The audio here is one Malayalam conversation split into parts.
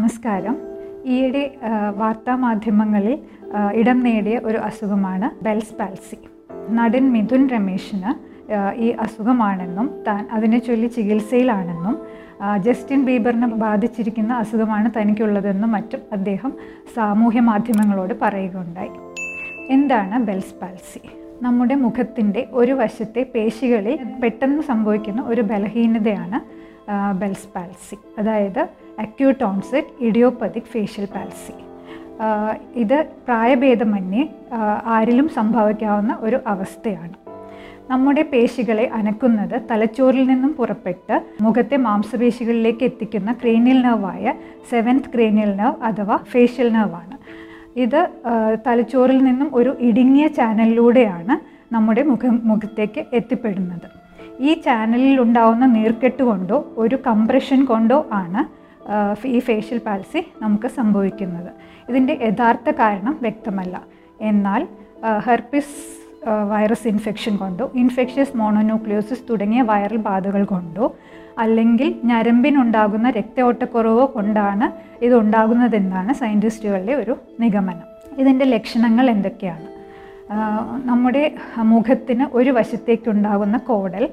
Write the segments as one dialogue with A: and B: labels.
A: നമസ്കാരം. ഈയിടെ വാർത്താ മാധ്യമങ്ങളിൽ ആ, ഇടം നേടിയ ഒരു അസുഖമാണ് ബെൽസ് പാൽസി നടൻ മിഥുൻ രമേശിന് ഈ അസുഖമാണെന്നും താൻ അതിനെ ചൊല്ലി ചികിത്സയിലാണെന്നും ജസ്റ്റിൻ ബീബറിനെ ബാധിച്ചിരിക്കുന്ന അസുഖമാണ് തനിക്കുള്ളതെന്നും മറ്റും അദ്ദേഹം സാമൂഹ്യ മാധ്യമങ്ങളോട് പറയുകയുണ്ടായി. എന്താണ് ബെൽസ് പാൽസി നമ്മുടെ മുഖത്തിന്റെ ഒരു വശത്തെ പേശികളിൽ പെട്ടെന്ന് സംഭവിക്കുന്ന ഒരു ബലഹീനതയാണ് ബെൽസ് പാൽസി അതായത് acute onset idiopathic facial palsy ഇത് പ്രായഭേദമന്യേ ആരിലും സംഭവിക്കാവുന്ന ഒരു അവസ്ഥയാണ്. നമ്മുടെ പേശികളെ അനക്കുന്നത് തലച്ചോറിൽ നിന്നും പുറപ്പെട്ട് മുഖത്തെ മാംസപേശികളിലേക്ക് എത്തിക്കുന്ന ക്രേനിയൽ നെർവായ സെവൻത് ക്രേനിയൽ നെർവ് അഥവാ ഫേഷ്യൽ നെർവാണ് ഇത് തലച്ചോറിൽ നിന്നും ഒരു ഇടുങ്ങിയ ചാനലിലൂടെയാണ് നമ്മുടെ മുഖം മുഖത്തേക്ക് എത്തിപ്പെടുന്നത്. ഈ ചാനലിൽ ഉണ്ടാവുന്ന നീർക്കെട്ട് കൊണ്ടോ ഒരു കംപ്രഷൻ കൊണ്ടോ ആണ് ഈ ഫേഷ്യൽ പാൽസി നമുക്ക് സംഭവിക്കുന്നത്. ഇതിന്റെ യഥാർത്ഥ കാരണം വ്യക്തമല്ല. എന്നാൽ ഹെർപ്പിസ് വൈറസ് ഇൻഫെക്ഷൻ കൊണ്ടോ ഇൻഫെക്ഷ്യസ് മോണോന്യൂക്ലിയോസിസ് തുടങ്ങിയ വൈറൽ ബാധകൾ കൊണ്ടോ അല്ലെങ്കിൽ ഞരമ്പിനുണ്ടാകുന്ന രക്തയോട്ടക്കുറവോ കൊണ്ടാണ് ഇതുണ്ടാകുന്നതെന്നാണ് സയന്റിസ്റ്റുകളുടെ ഒരു നിഗമനം. ഇതിന്റെ ലക്ഷണങ്ങൾ എന്തൊക്കെയാണ്? നമ്മുടെ മുഖത്തിന് ഒരു വശത്തേക്കുണ്ടാകുന്ന കോടൽ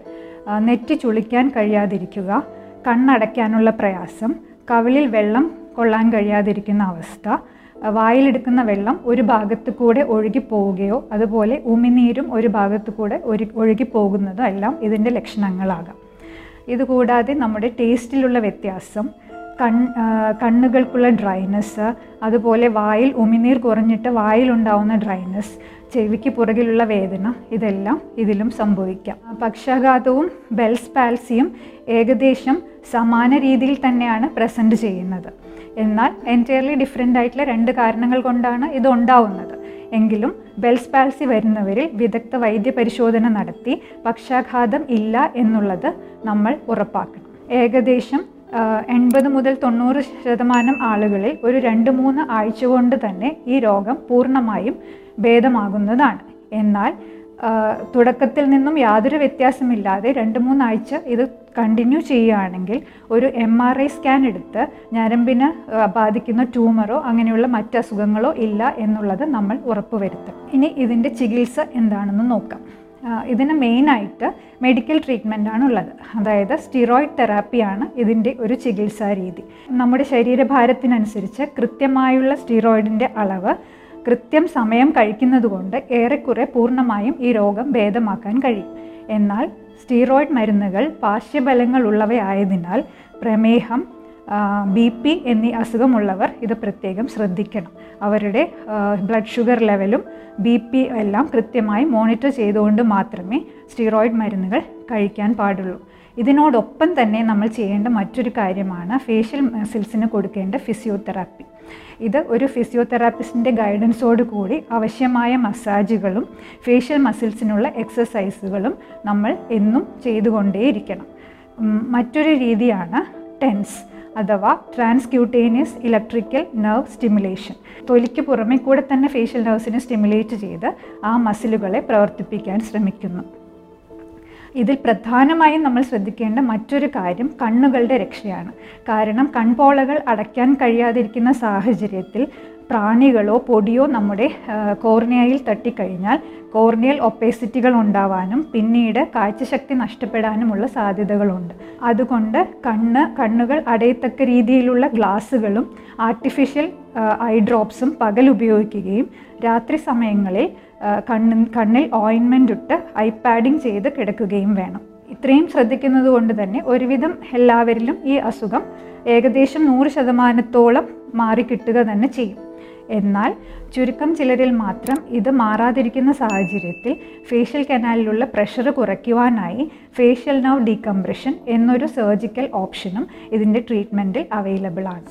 A: നെറ്റി ചുളിക്കാൻ കഴിയാതിരിക്കുക കണ്ണടയ്ക്കാനുള്ള പ്രയാസം കവിളിൽ വെള്ളം കൊള്ളാൻ കഴിയാതിരിക്കുന്ന അവസ്ഥ വായിലെടുക്കുന്ന വെള്ളം ഒരു ഭാഗത്ത് കൂടെ ഒഴുകി പോവുകയോ അതുപോലെ ഉമിനീരും ഒരു ഭാഗത്ത് കൂടെ ഒരു ഒഴുകി പോകുന്നതോ എല്ലാം ഇതിന്റെ ലക്ഷണങ്ങളാകാം. ഇതുകൂടാതെ നമ്മുടെ ടേസ്റ്റിലുള്ള വ്യത്യാസം കൺ കണ്ണുകൾക്കുള്ള ഡ്രൈനസ് അതുപോലെ വായിൽ ഉമിനീർ കുറഞ്ഞിട്ട് വായിലുണ്ടാവുന്ന ഡ്രൈനസ് ചെവിക്ക് പുറകിലുള്ള വേദന ഇതെല്ലാം ഇതിലും സംഭവിക്കാം. പക്ഷാഘാതവും ബെൽസ് പാൽസിയും ഏകദേശം സമാന രീതിയിൽ തന്നെയാണ് പ്രസന്റ് ചെയ്യുന്നത്. എന്നാൽ എന്റയർലി ഡിഫറെന്റ് ആയിട്ടുള്ള രണ്ട് കാരണങ്ങൾ കൊണ്ടാണ് ഇത് ഉണ്ടാവുന്നത്. എങ്കിലും ബെൽസ് പാൽസി വരുന്നവരിൽ വിദഗ്ധ വൈദ്യ പരിശോധന നടത്തി പക്ഷാഘാതം ഇല്ല എന്നുള്ളത് നമ്മൾ ഉറപ്പാക്കണം. ഏകദേശം എൺപത് മുതൽ തൊണ്ണൂറ് ശതമാനം ആളുകളിൽ ഒരു രണ്ട് മൂന്ന് ആഴ്ച കൊണ്ട് തന്നെ ഈ രോഗം പൂർണമായും ഭേദമാകുന്നതാണ്. എന്നാൽ തുടക്കത്തിൽ നിന്നും യാതൊരു വ്യത്യാസമില്ലാതെ രണ്ട് മൂന്നാഴ്ച ഇത് കണ്ടിന്യൂ ചെയ്യുകയാണെങ്കിൽ ഒരു എം ആർ ഐ സ്കാൻ എടുത്ത് ഞരമ്പിന് ബാധിക്കുന്ന ട്യൂമറോ അങ്ങനെയുള്ള മറ്റ് അസുഖങ്ങളോ ഇല്ല എന്നുള്ളത് നമ്മൾ ഉറപ്പുവരുത്തും. ഇനി ഇതിന്റെ ചികിത്സ എന്താണെന്ന് നോക്കാം. ഇതിന് മെയിനായിട്ട് മെഡിക്കൽ ട്രീറ്റ്മെന്റ് ആണ് ഉള്ളത് അതായത് സ്റ്റിറോയിഡ് തെറാപ്പിയാണ് ഇതിന്റെ ഒരു ചികിത്സാ രീതി. നമ്മുടെ ശരീരഭാരത്തിനനുസരിച്ച് കൃത്യമായുള്ള സ്റ്റിറോയിഡിന്റെ അളവ് കൃത്യം സമയം കഴിക്കുന്നത് കൊണ്ട് ഏറെക്കുറെ പൂർണമായും ഈ രോഗം ഭേദമാക്കാൻ കഴിയും. എന്നാൽ സ്റ്റീറോയിഡ് മരുന്നുകൾ പാർശ്വഫലങ്ങൾ ഉള്ളവയായതിനാൽ പ്രമേഹം ബി പി എന്നീ അസുഖമുള്ളവർ ഇത് പ്രത്യേകം ശ്രദ്ധിക്കണം. അവരുടെ ബ്ലഡ് ഷുഗർ ലെവലും ബി പി എല്ലാം കൃത്യമായി മോണിറ്റർ ചെയ്തുകൊണ്ട് മാത്രമേ സ്റ്റീറോയിഡ് മരുന്നുകൾ കഴിക്കാൻ പാടുള്ളൂ. ഇതിനോടൊപ്പം തന്നെ നമ്മൾ ചെയ്യേണ്ട മറ്റൊരു കാര്യമാണ് ഫേഷ്യൽ മസിൽസിന് കൊടുക്കേണ്ട ഫിസിയോതെറാപ്പി ഇത് ഒരു ഫിസിയോതെറാപ്പിസ്റ്റിന്റെ ഗൈഡൻസോട് കൂടി ആവശ്യമായ മസാജുകളും ഫേഷ്യൽ മസിൽസിനുള്ള എക്സസൈസുകളും നമ്മൾ എന്നും ചെയ്തുകൊണ്ടേയിരിക്കണം. മറ്റൊരു രീതിയാണ് ടെൻസ് അഥവാ ട്രാൻസ്ക്യൂട്ടേനിയസ് ഇലക്ട്രിക്കൽ നെർവ് സ്റ്റിമുലേഷൻ തൊലിക്ക് പുറമെ കൂടെ തന്നെ ഫേഷ്യൽ നെർവ്സിനെ സ്റ്റിമുലേറ്റ് ചെയ്ത് ആ മസിലുകളെ പ്രവർത്തിപ്പിക്കാൻ ശ്രമിക്കുന്നു. ഇതിൽ പ്രധാനമായും നമ്മൾ ശ്രദ്ധിക്കേണ്ട മറ്റൊരു കാര്യം കണ്ണുകളുടെ രക്ഷയാണ്. കാരണം കൺപോളകൾ അടയ്ക്കാൻ കഴിയാതിരിക്കുന്ന സാഹചര്യത്തിൽ പ്രാണികളോ പൊടിയോ നമ്മുടെ കോർണിയയിൽ തട്ടിക്കഴിഞ്ഞാൽ കോർണിയൽ ഒപ്പേസിറ്റികൾ ഉണ്ടാവാനും പിന്നീട് കാഴ്ചശക്തി നഷ്ടപ്പെടാനുമുള്ള സാധ്യതകളുണ്ട്. അതുകൊണ്ട് കണ്ണ് കണ്ണുകൾ അടയത്തക്ക രീതിയിലുള്ള ഗ്ലാസ്സുകളും ആർട്ടിഫിഷ്യൽ ഐ ഡ്രോപ്സും പകൽ ഉപയോഗിക്കുകയും രാത്രി സമയങ്ങളിൽ കണ്ണിൻ കണ്ണിൽ ഓയിൻമെന്റ് ഇട്ട് ഐ പാഡിങ് ചെയ്ത് കിടക്കുകയും വേണം. ഇത്രയും ശ്രദ്ധിക്കുന്നത് കൊണ്ട് തന്നെ ഒരുവിധം എല്ലാവരിലും ഈ അസുഖം ഏകദേശം നൂറ് ശതമാനത്തോളം മാറിക്കിട്ടുക തന്നെ ചെയ്യും. എന്നാൽ ചുരുക്കം ചിലരിൽ മാത്രം ഇത് മാറാതിരിക്കുന്ന സാഹചര്യത്തിൽ ഫേഷ്യൽ കനാലിലുള്ള പ്രഷർ കുറയ്ക്കുവാനായി ഫേഷ്യൽ നൗ ഡീകംപ്രഷൻ എന്നൊരു സർജിക്കൽ ഓപ്ഷനും ഇതിന്റെ ട്രീറ്റ്മെന്റിൽ അവൈലബിൾ ആണ്.